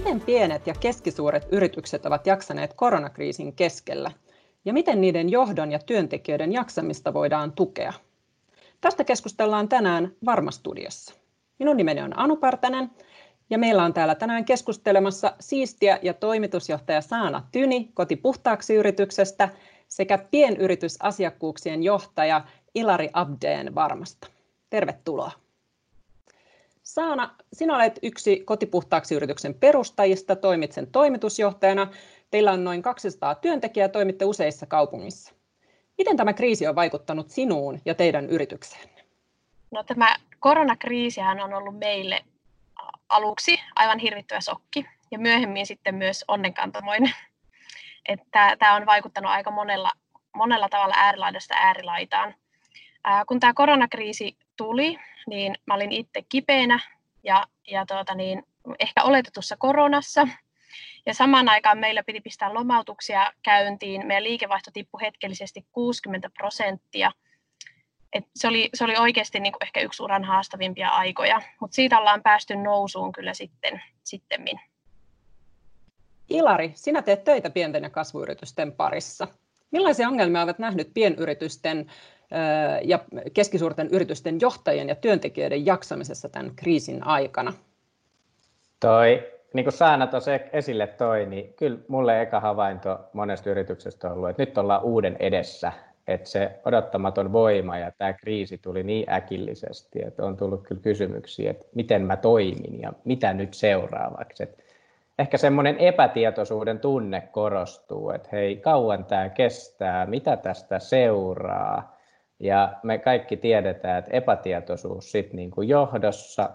Miten pienet ja keskisuuret yritykset ovat jaksaneet koronakriisin keskellä? Ja miten niiden johdon ja työntekijöiden jaksamista voidaan tukea? Tästä keskustellaan tänään Varmastudiossa. Minun nimeni on Anu Partanen ja meillä on täällä tänään keskustelemassa siistiä ja toimitusjohtaja Saana Tyni koti puhtaaksi yrityksestä sekä pienyritysasiakkuuksien johtaja Ilari Abdeen Varmasta. Tervetuloa. Saana, sinä olet yksi kotipuhtaaksi yrityksen perustajista, toimit sen toimitusjohtajana. Teillä on noin 200 työntekijää ja toimitte useissa kaupungissa. Miten tämä kriisi on vaikuttanut sinuun ja teidän yritykseenne? No, tämä koronakriisihän on ollut meille aluksi aivan hirvittävä sokki ja myöhemmin sitten myös onnenkantamoinen. Että tämä on vaikuttanut aika monella, monella tavalla äärilaidasta äärilaitaan. Ää, kun tämä koronakriisi tuli, niin mä olin itse kipeänä ja, ja tuota niin, ehkä oletetussa koronassa. Ja samaan aikaan meillä piti pistää lomautuksia käyntiin. Meidän liikevaihto tippui hetkellisesti 60 prosenttia. Et se, oli, se oli oikeasti niin kuin ehkä yksi uran haastavimpia aikoja, mutta siitä ollaan päästy nousuun kyllä sitten, sittemmin. Ilari, sinä teet töitä pienten ja kasvuyritysten parissa. Millaisia ongelmia olet nähnyt pienyritysten ja keskisuurten yritysten johtajien ja työntekijöiden jaksamisessa tämän kriisin aikana? Toi, niin kuin Saana tuossa esille toi, niin kyllä mulle eka havainto monesta yrityksestä on ollut, että nyt ollaan uuden edessä, että se odottamaton voima ja tämä kriisi tuli niin äkillisesti, että on tullut kyllä kysymyksiä, että miten mä toimin ja mitä nyt seuraavaksi. Että ehkä semmoinen epätietoisuuden tunne korostuu, että hei, kauan tämä kestää, mitä tästä seuraa, ja me kaikki tiedetään, että epätietoisuus sit niin kuin johdossa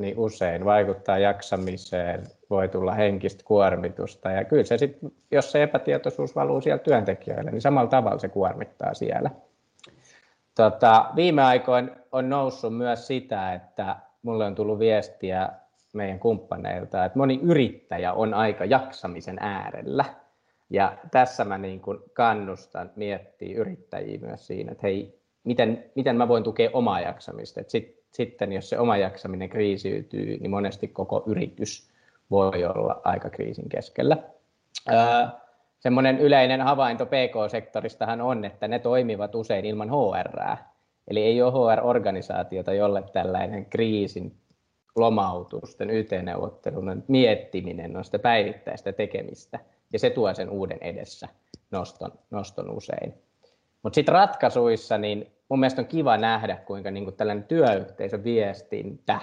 niin usein vaikuttaa jaksamiseen, voi tulla henkistä kuormitusta. Ja kyllä se sit, jos se epätietoisuus valuu siellä työntekijöille, niin samalla tavalla se kuormittaa siellä. Tota, viime aikoina on noussut myös sitä, että mulle on tullut viestiä meidän kumppaneilta, että moni yrittäjä on aika jaksamisen äärellä. Ja tässä mä niin kuin kannustan miettiä yrittäjiä myös siinä, että hei, miten, miten mä voin tukea omaa jaksamista. Et sit, sitten jos se oma jaksaminen kriisiytyy, niin monesti koko yritys voi olla aika kriisin keskellä. Öö, semmoinen yleinen havainto PK-sektoristahan on, että ne toimivat usein ilman HR. Eli ei ole HR-organisaatiota, jolle tällainen kriisin lomautusten, YT-neuvottelun miettiminen on sitä päivittäistä tekemistä. Ja se tuo sen uuden edessä noston, noston usein. Mutta sitten ratkaisuissa, niin mun mielestä on kiva nähdä, kuinka niin kuin tällainen työyhteisön viestintä,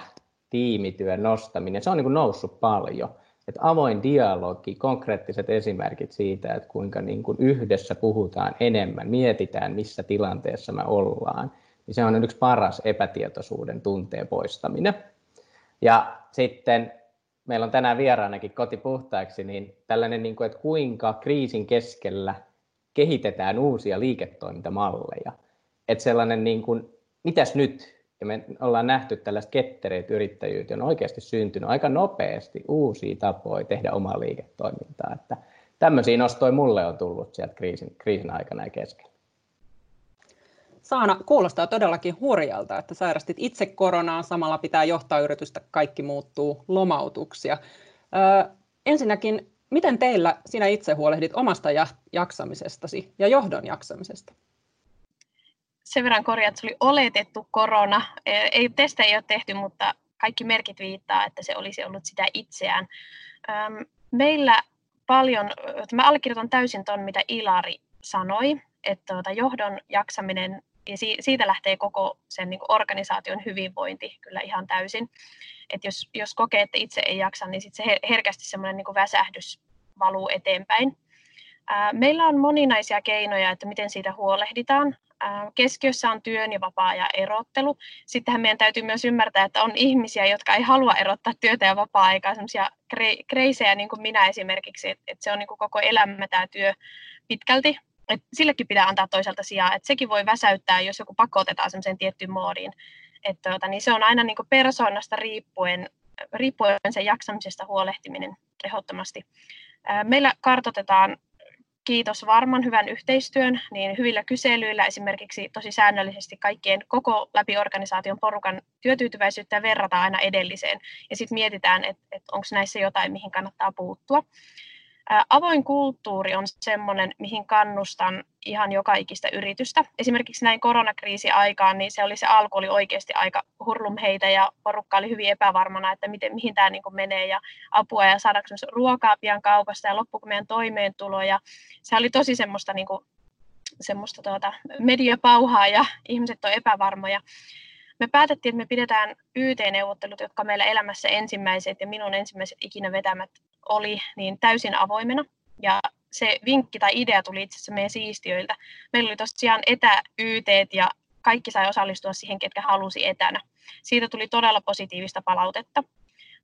tiimityön nostaminen, se on niin kuin noussut paljon. Et avoin dialogi, konkreettiset esimerkit siitä, että kuinka niin yhdessä puhutaan enemmän, mietitään missä tilanteessa me ollaan, niin se on yksi paras epätietoisuuden tunteen poistaminen. Ja sitten meillä on tänään vieraanakin koti puhtaaksi, niin tällainen, niin että kuinka kriisin keskellä kehitetään uusia liiketoimintamalleja. Että sellainen, niin kuin, mitäs nyt? Ja me ollaan nähty tällaista kettereitä yrittäjyyttä, on oikeasti syntynyt aika nopeasti uusia tapoja tehdä omaa liiketoimintaa. Että tämmöisiä nostoja mulle on tullut sieltä kriisin, kriisin aikana ja keskellä. Saana, kuulostaa todellakin hurjalta, että sairastit itse koronaa, samalla pitää johtaa yritystä, kaikki muuttuu, lomautuksia. Öö, ensinnäkin, Miten teillä sinä itse huolehdit omasta jaksamisestasi ja johdon jaksamisesta? Sen verran korjaa, että se oli oletettu korona. Ei, testejä ei ole tehty, mutta kaikki merkit viittaa, että se olisi ollut sitä itseään. Meillä paljon, mä allekirjoitan täysin tuon, mitä Ilari sanoi, että tuota, johdon jaksaminen ja siitä lähtee koko sen niin organisaation hyvinvointi kyllä ihan täysin. Et jos, jos kokee, että itse ei jaksa, niin sit se herkästi semmoinen niin väsähdys valuu eteenpäin. Meillä on moninaisia keinoja, että miten siitä huolehditaan. Keskiössä on työn ja vapaa-ajan erottelu. Sittenhän meidän täytyy myös ymmärtää, että on ihmisiä, jotka ei halua erottaa työtä ja vapaa-aikaa, sellaisia kreisejä niin kuin minä esimerkiksi, että se on niin kuin koko elämä tämä työ pitkälti. Et sillekin pitää antaa toisaalta sijaa, että sekin voi väsäyttää, jos joku pakotetaan sellaiseen tiettyyn moodiin. Että tuota, niin se on aina niin persoonasta riippuen, riippuen sen jaksamisesta huolehtiminen ehdottomasti. Meillä kartotetaan kiitos varman hyvän yhteistyön, niin hyvillä kyselyillä esimerkiksi tosi säännöllisesti kaikkien koko läpi organisaation porukan työtyytyväisyyttä verrataan aina edelliseen. Ja sitten mietitään, että et onko näissä jotain, mihin kannattaa puuttua. Avoin kulttuuri on sellainen, mihin kannustan ihan joka ikistä yritystä. Esimerkiksi näin koronakriisi-aikaan, niin se oli se alku oli oikeasti aika hurlumheitä ja porukka oli hyvin epävarmana, että miten, mihin tämä niin menee ja apua ja saadaanko ruokaa pian kaupasta ja loppuuko meidän toimeentulo. Ja se oli tosi semmoista, niin kuin, semmoista tuota, mediapauhaa ja ihmiset on epävarmoja me päätettiin, että me pidetään YT-neuvottelut, jotka meillä elämässä ensimmäiset ja minun ensimmäiset ikinä vetämät oli, niin täysin avoimena. Ja se vinkki tai idea tuli itse asiassa meidän siistiöiltä. Meillä oli tosiaan etä-YT ja kaikki sai osallistua siihen, ketkä halusi etänä. Siitä tuli todella positiivista palautetta.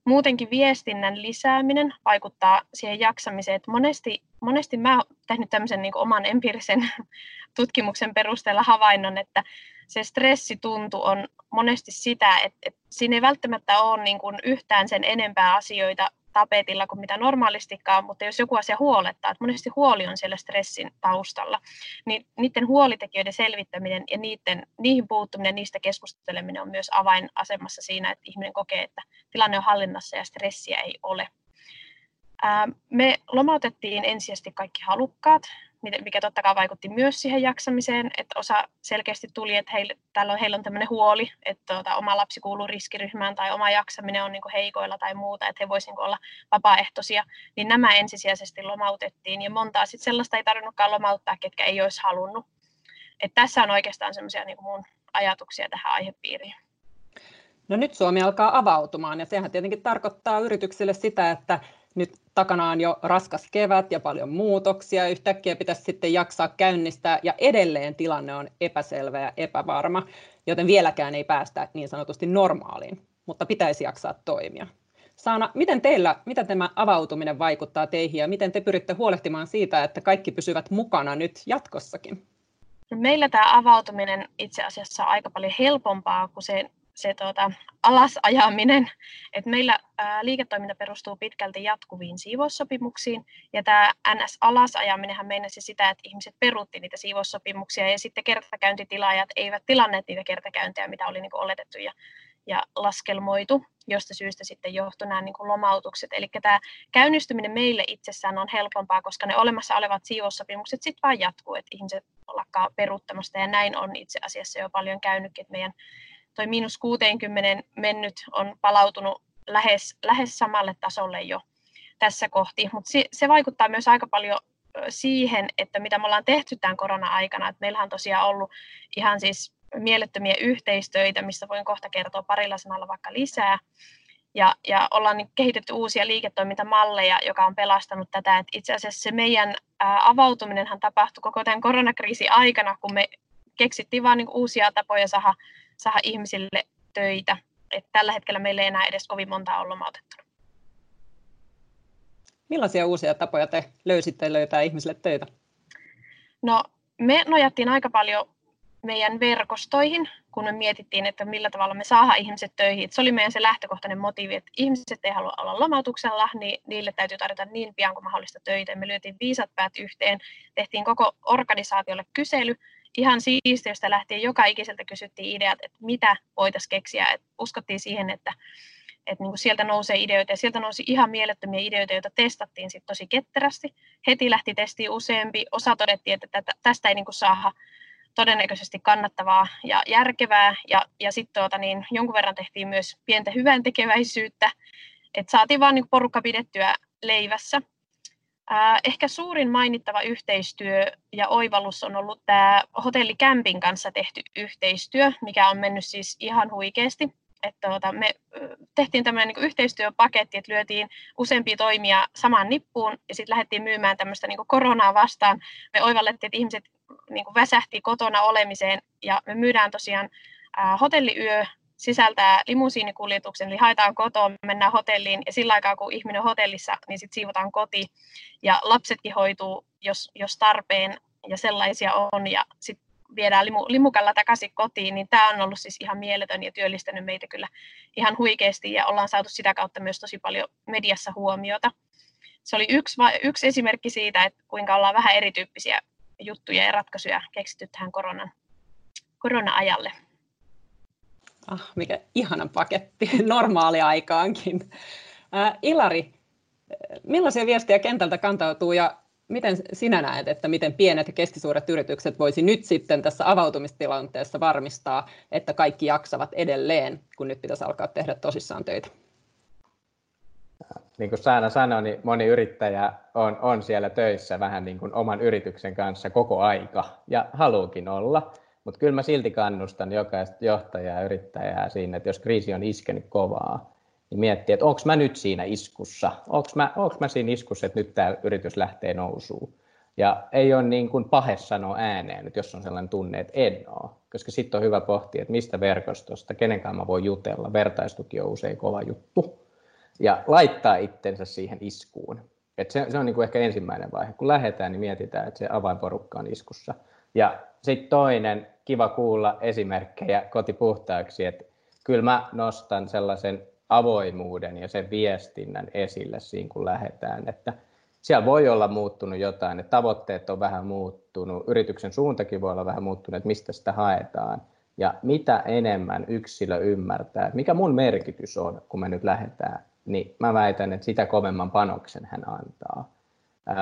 Muutenkin viestinnän lisääminen vaikuttaa siihen jaksamiseen, että monesti, monesti mä oon tehnyt tämmöisen niin oman empiirisen tutkimuksen perusteella havainnon, että se stressituntu on monesti sitä, että, että siinä ei välttämättä ole niin kuin yhtään sen enempää asioita tapetilla kuin mitä normaalistikaan, mutta jos joku asia huolettaa, että monesti huoli on siellä stressin taustalla, niin niiden huolitekijöiden selvittäminen ja niiden, niihin puuttuminen, niistä keskusteleminen on myös avainasemassa siinä, että ihminen kokee, että tilanne on hallinnassa ja stressiä ei ole. Me lomautettiin ensisijaisesti kaikki halukkaat, mikä totta kai vaikutti myös siihen jaksamiseen, että osa selkeästi tuli, että heille, täällä on, heillä on tämmöinen huoli, että tuota, oma lapsi kuuluu riskiryhmään tai oma jaksaminen on niin kuin heikoilla tai muuta, että he voisivat niin olla vapaaehtoisia, niin nämä ensisijaisesti lomautettiin ja montaa sitten sellaista ei tarvinnutkaan lomauttaa, ketkä ei olisi halunnut. että tässä on oikeastaan semmoisia niin mun ajatuksia tähän aihepiiriin. No nyt Suomi alkaa avautumaan ja sehän tietenkin tarkoittaa yrityksille sitä, että nyt takana on jo raskas kevät ja paljon muutoksia. Yhtäkkiä pitäisi sitten jaksaa käynnistää ja edelleen tilanne on epäselvä ja epävarma, joten vieläkään ei päästä niin sanotusti normaaliin, mutta pitäisi jaksaa toimia. Saana, miten teillä, mitä tämä avautuminen vaikuttaa teihin ja miten te pyritte huolehtimaan siitä, että kaikki pysyvät mukana nyt jatkossakin? Meillä tämä avautuminen itse asiassa on aika paljon helpompaa kuin se se tuota, alasajaminen, että meillä ää, liiketoiminta perustuu pitkälti jatkuviin siivoussopimuksiin, ja tämä NS-alasajaminenhan meinasi sitä, että ihmiset peruutti niitä siivoussopimuksia, ja sitten kertakäyntitilaajat eivät tilanneet niitä kertakäyntejä, mitä oli niin oletettu ja, ja laskelmoitu, josta syystä sitten johtui nämä niin lomautukset. Eli tämä käynnistyminen meille itsessään on helpompaa, koska ne olemassa olevat siivoussopimukset sitten vaan jatkuu, että ihmiset lakkaa peruuttamasta, ja näin on itse asiassa jo paljon käynytkin, että meidän toi miinus 60 mennyt on palautunut lähes, lähes samalle tasolle jo tässä kohti, mutta se, se vaikuttaa myös aika paljon siihen, että mitä me ollaan tehty tämän korona-aikana, että meillähän on tosiaan ollut ihan siis mielettömiä yhteistöitä, mistä voin kohta kertoa parilla sanalla vaikka lisää, ja, ja ollaan kehitetty uusia liiketoimintamalleja, joka on pelastanut tätä. Et itse asiassa se meidän avautuminenhan tapahtui koko tämän koronakriisin aikana, kun me keksittiin vain niin uusia tapoja saada saada ihmisille töitä. Et tällä hetkellä meillä ei enää edes kovin monta ole lomautettuna. Millaisia uusia tapoja te löysitte löytää ihmisille töitä? No, me nojattiin aika paljon meidän verkostoihin, kun me mietittiin, että millä tavalla me saadaan ihmiset töihin. Se oli meidän se lähtökohtainen motiivi, että ihmiset ei halua olla lomautuksella, niin niille täytyy tarjota niin pian kuin mahdollista töitä. Me lyötiin viisat päät yhteen, tehtiin koko organisaatiolle kysely, ihan siistiöstä lähtien joka ikiseltä kysyttiin ideat, että mitä voitaisiin keksiä. Et uskottiin siihen, että, että niin kuin sieltä nousee ideoita ja sieltä nousi ihan mielettömiä ideoita, joita testattiin sit tosi ketterästi. Heti lähti testiin useampi, osa todettiin, että tästä ei niin kuin saada todennäköisesti kannattavaa ja järkevää. Ja, ja sitten tuota, niin jonkun verran tehtiin myös pientä hyvän tekeväisyyttä, että saatiin vaan niin porukka pidettyä leivässä. Ehkä suurin mainittava yhteistyö ja oivallus on ollut tämä hotellikämpin kanssa tehty yhteistyö, mikä on mennyt siis ihan huikeasti. Että tuota, me tehtiin tämmöinen niin yhteistyöpaketti, että lyötiin useampia toimia samaan nippuun ja sitten lähdettiin myymään tämmöistä niin koronaa vastaan. Me oivallettiin, että ihmiset niin väsähti kotona olemiseen ja me myydään tosiaan hotelliyö sisältää limusiinikuljetuksen, eli haetaan kotoa, mennään hotelliin ja sillä aikaa kun ihminen on hotellissa, niin sitten siivotaan koti ja lapsetkin hoituu, jos, jos tarpeen ja sellaisia on ja sitten viedään limu, limukalla takaisin kotiin, niin tämä on ollut siis ihan mieletön ja työllistänyt meitä kyllä ihan huikeasti ja ollaan saatu sitä kautta myös tosi paljon mediassa huomiota. se oli yksi, yksi esimerkki siitä, että kuinka ollaan vähän erityyppisiä juttuja ja ratkaisuja keksitty tähän koronan, korona-ajalle. Ah, mikä ihana paketti normaaliaikaankin. Äh, Ilari, millaisia viestejä kentältä kantautuu ja miten sinä näet, että miten pienet ja keskisuuret yritykset voisi nyt sitten tässä avautumistilanteessa varmistaa, että kaikki jaksavat edelleen, kun nyt pitäisi alkaa tehdä tosissaan töitä? Niin kuin Saana sanoi, niin moni yrittäjä on, on siellä töissä vähän niin kuin oman yrityksen kanssa koko aika ja haluukin olla. Mutta kyllä mä silti kannustan jokaista johtajaa ja yrittäjää siinä, että jos kriisi on iskenyt kovaa, niin miettii, että onko mä nyt siinä iskussa, onko mä, onko mä siinä iskussa, että nyt tämä yritys lähtee nousuun. Ja ei ole niin kuin pahe sanoa ääneen, että jos on sellainen tunne, että en ole. Koska sitten on hyvä pohtia, että mistä verkostosta, kenenkaan mä voin jutella. Vertaistuki on usein kova juttu. Ja laittaa itsensä siihen iskuun. Et se, se on niin kuin ehkä ensimmäinen vaihe. Kun lähdetään, niin mietitään, että se avainporukka on iskussa. Ja sitten toinen, kiva kuulla esimerkkejä kotipuhtaaksi, että kyllä mä nostan sellaisen avoimuuden ja sen viestinnän esille siinä, kun lähdetään, että siellä voi olla muuttunut jotain, että tavoitteet on vähän muuttunut, yrityksen suuntakin voi olla vähän muuttunut, että mistä sitä haetaan. Ja mitä enemmän yksilö ymmärtää, mikä mun merkitys on, kun me nyt lähdetään, niin mä väitän, että sitä kovemman panoksen hän antaa.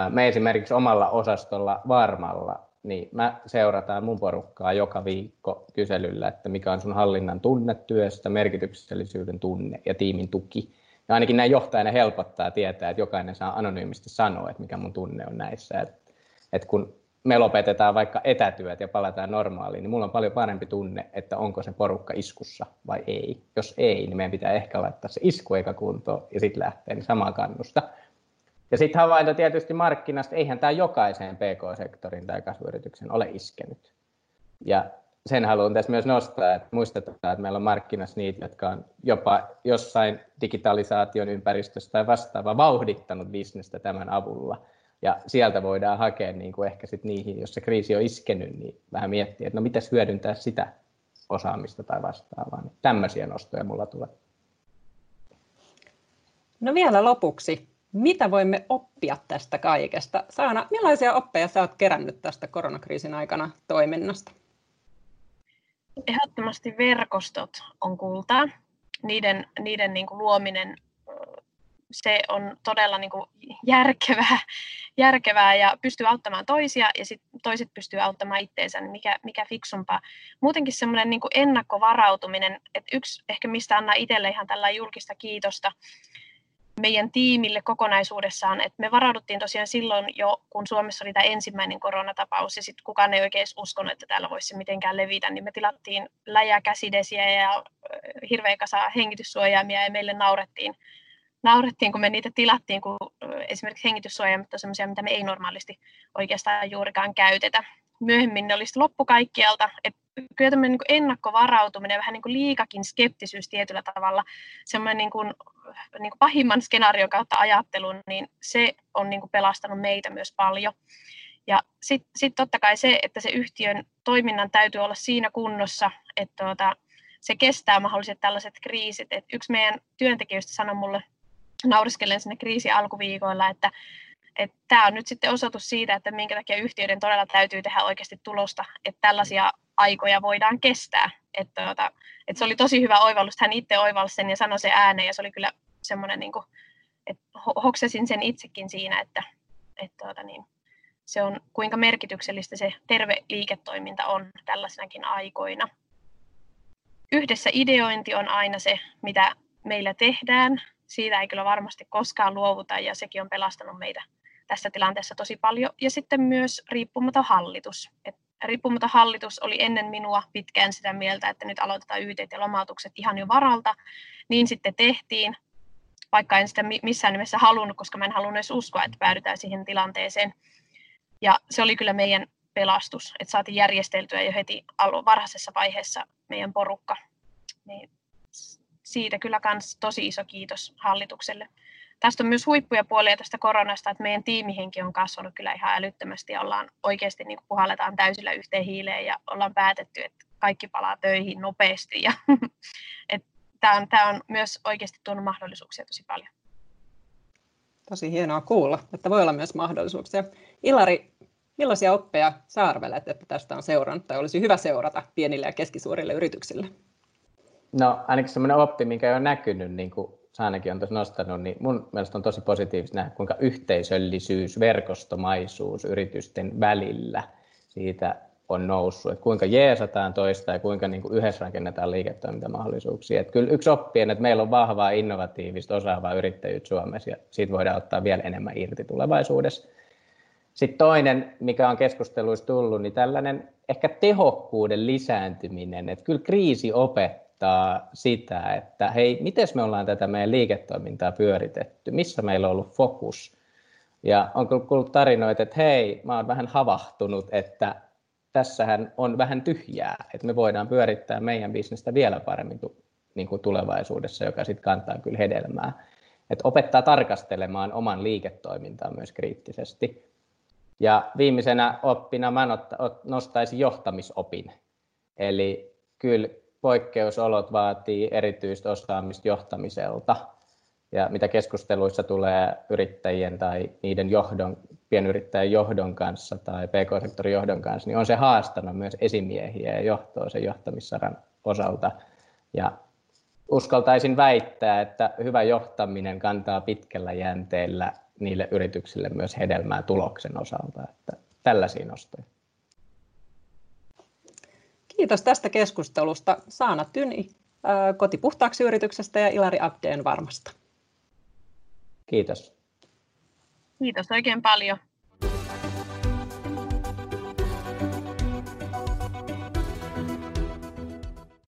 Me esimerkiksi omalla osastolla Varmalla niin mä seurataan mun porukkaa joka viikko kyselyllä, että mikä on sun hallinnan tunne työstä, merkityksellisyyden tunne ja tiimin tuki. Ja ainakin näin johtajana helpottaa tietää, että jokainen saa anonyymisti sanoa, että mikä mun tunne on näissä. Että, että kun me lopetetaan vaikka etätyöt ja palataan normaaliin, niin mulla on paljon parempi tunne, että onko se porukka iskussa vai ei. Jos ei, niin meidän pitää ehkä laittaa se isku eka kuntoon ja sitten lähteä, niin samaa kannusta. Ja sitten havainto tietysti markkinasta, eihän tämä jokaiseen PK-sektorin tai kasvuyrityksen ole iskenyt. Ja sen haluan tässä myös nostaa, että muistetaan, että meillä on markkinassa niitä, jotka on jopa jossain digitalisaation ympäristössä tai vastaava vauhdittanut bisnestä tämän avulla. Ja sieltä voidaan hakea niin kuin ehkä sit niihin, jos se kriisi on iskenyt, niin vähän miettiä, että no mitäs hyödyntää sitä osaamista tai vastaavaa. Niin tämmöisiä nostoja mulla tulee. No vielä lopuksi, mitä voimme oppia tästä kaikesta? Saana, millaisia oppeja sä oot kerännyt tästä koronakriisin aikana toiminnasta? Ehdottomasti verkostot on kultaa. Niiden, niiden niin kuin luominen se on todella niin kuin järkevää, järkevää ja pystyy auttamaan toisia ja sit toiset pystyy auttamaan itteensä, niin mikä, mikä fiksumpaa. Muutenkin semmoinen niin ennakkovarautuminen, että yksi ehkä mistä anna itselle ihan tällä julkista kiitosta, meidän tiimille kokonaisuudessaan, että me varauduttiin tosiaan silloin jo, kun Suomessa oli tämä ensimmäinen koronatapaus, ja sitten kukaan ei oikein uskonut, että täällä voisi mitenkään levitä, niin me tilattiin läjä käsidesiä ja hirveä kasa hengityssuojaimia, ja meille naurettiin, naurettiin, kun me niitä tilattiin, kun esimerkiksi hengityssuojaimet on sellaisia, mitä me ei normaalisti oikeastaan juurikaan käytetä. Myöhemmin ne olisi loppu kaikkialta, että kyllä tämmöinen niin ennakkovarautuminen, vähän niin kuin liikakin skeptisyys tietyllä tavalla, semmoinen niin kuin, niin kuin pahimman skenaarion kautta ajattelun, niin se on niin kuin pelastanut meitä myös paljon. Ja sitten sit totta kai se, että se yhtiön toiminnan täytyy olla siinä kunnossa, että tuota, se kestää mahdolliset tällaiset kriisit. Et yksi meidän työntekijöistä sanoi mulle nauriskellen sinne kriisi alkuviikoilla, että tämä on nyt sitten osoitus siitä, että minkä takia yhtiöiden todella täytyy tehdä oikeasti tulosta, että tällaisia aikoja voidaan kestää. Että, tuota, että se oli tosi hyvä oivallus, hän itse oivalsi sen ja sanoi se ääneen ja se oli kyllä semmoinen, niin että hoksasin sen itsekin siinä, että, että tuota, niin, se on kuinka merkityksellistä se terve liiketoiminta on tällaisinakin aikoina. Yhdessä ideointi on aina se, mitä meillä tehdään. Siitä ei kyllä varmasti koskaan luovuta ja sekin on pelastanut meitä tässä tilanteessa tosi paljon. Ja sitten myös riippumaton hallitus. Et riippumaton hallitus oli ennen minua pitkään sitä mieltä, että nyt aloitetaan YT ja lomautukset ihan jo varalta. Niin sitten tehtiin, vaikka en sitä missään nimessä halunnut, koska mä en halunnut edes uskoa, että päädytään siihen tilanteeseen. Ja se oli kyllä meidän pelastus, että saatiin järjesteltyä jo heti varhaisessa vaiheessa meidän porukka. Niin siitä kyllä myös tosi iso kiitos hallitukselle tästä on myös huippuja puolia tästä koronasta, että meidän tiimihenki on kasvanut kyllä ihan älyttömästi ja ollaan oikeasti niin puhalletaan täysillä yhteen hiileen ja ollaan päätetty, että kaikki palaa töihin nopeasti. Ja, tämä on, tämä on myös oikeasti tuonut mahdollisuuksia tosi paljon. Tosi hienoa kuulla, että voi olla myös mahdollisuuksia. Ilari, millaisia oppeja sä arvelet, että tästä on seurannut tai olisi hyvä seurata pienille ja keskisuurille yrityksille? No ainakin semmoinen oppi, mikä on näkynyt, niin kuin Saanakin on tuossa nostanut, niin mun mielestä on tosi positiivista nähdä, kuinka yhteisöllisyys, verkostomaisuus yritysten välillä siitä on noussut, että kuinka jeesataan toista ja kuinka niin kuin yhdessä rakennetaan liiketoimintamahdollisuuksia. Että kyllä yksi oppi on, että meillä on vahvaa, innovatiivista, osaavaa yrittäjyyttä Suomessa ja siitä voidaan ottaa vielä enemmän irti tulevaisuudessa. Sitten toinen, mikä on keskusteluissa tullut, niin tällainen ehkä tehokkuuden lisääntyminen, että kyllä kriisi opettaa sitä, että hei, miten me ollaan tätä meidän liiketoimintaa pyöritetty, missä meillä on ollut fokus. Ja on kuullut tarinoita, että hei, mä oon vähän havahtunut, että tässähän on vähän tyhjää, että me voidaan pyörittää meidän bisnestä vielä paremmin niin kuin tulevaisuudessa, joka sitten kantaa kyllä hedelmää. Että opettaa tarkastelemaan oman liiketoimintaa myös kriittisesti. Ja viimeisenä oppina mä nostaisin johtamisopin. Eli kyllä poikkeusolot vaatii erityistä osaamista johtamiselta. Ja mitä keskusteluissa tulee yrittäjien tai niiden johdon, pienyrittäjän johdon kanssa tai pk-sektorin johdon kanssa, niin on se haastanut myös esimiehiä ja johtoa sen johtamissaran osalta. Ja uskaltaisin väittää, että hyvä johtaminen kantaa pitkällä jänteellä niille yrityksille myös hedelmää tuloksen osalta. Että tällaisia nostoja. Kiitos tästä keskustelusta. Saana Tyni kotipuhtaaksi yrityksestä ja Ilari Abdeen varmasta. Kiitos. Kiitos oikein paljon.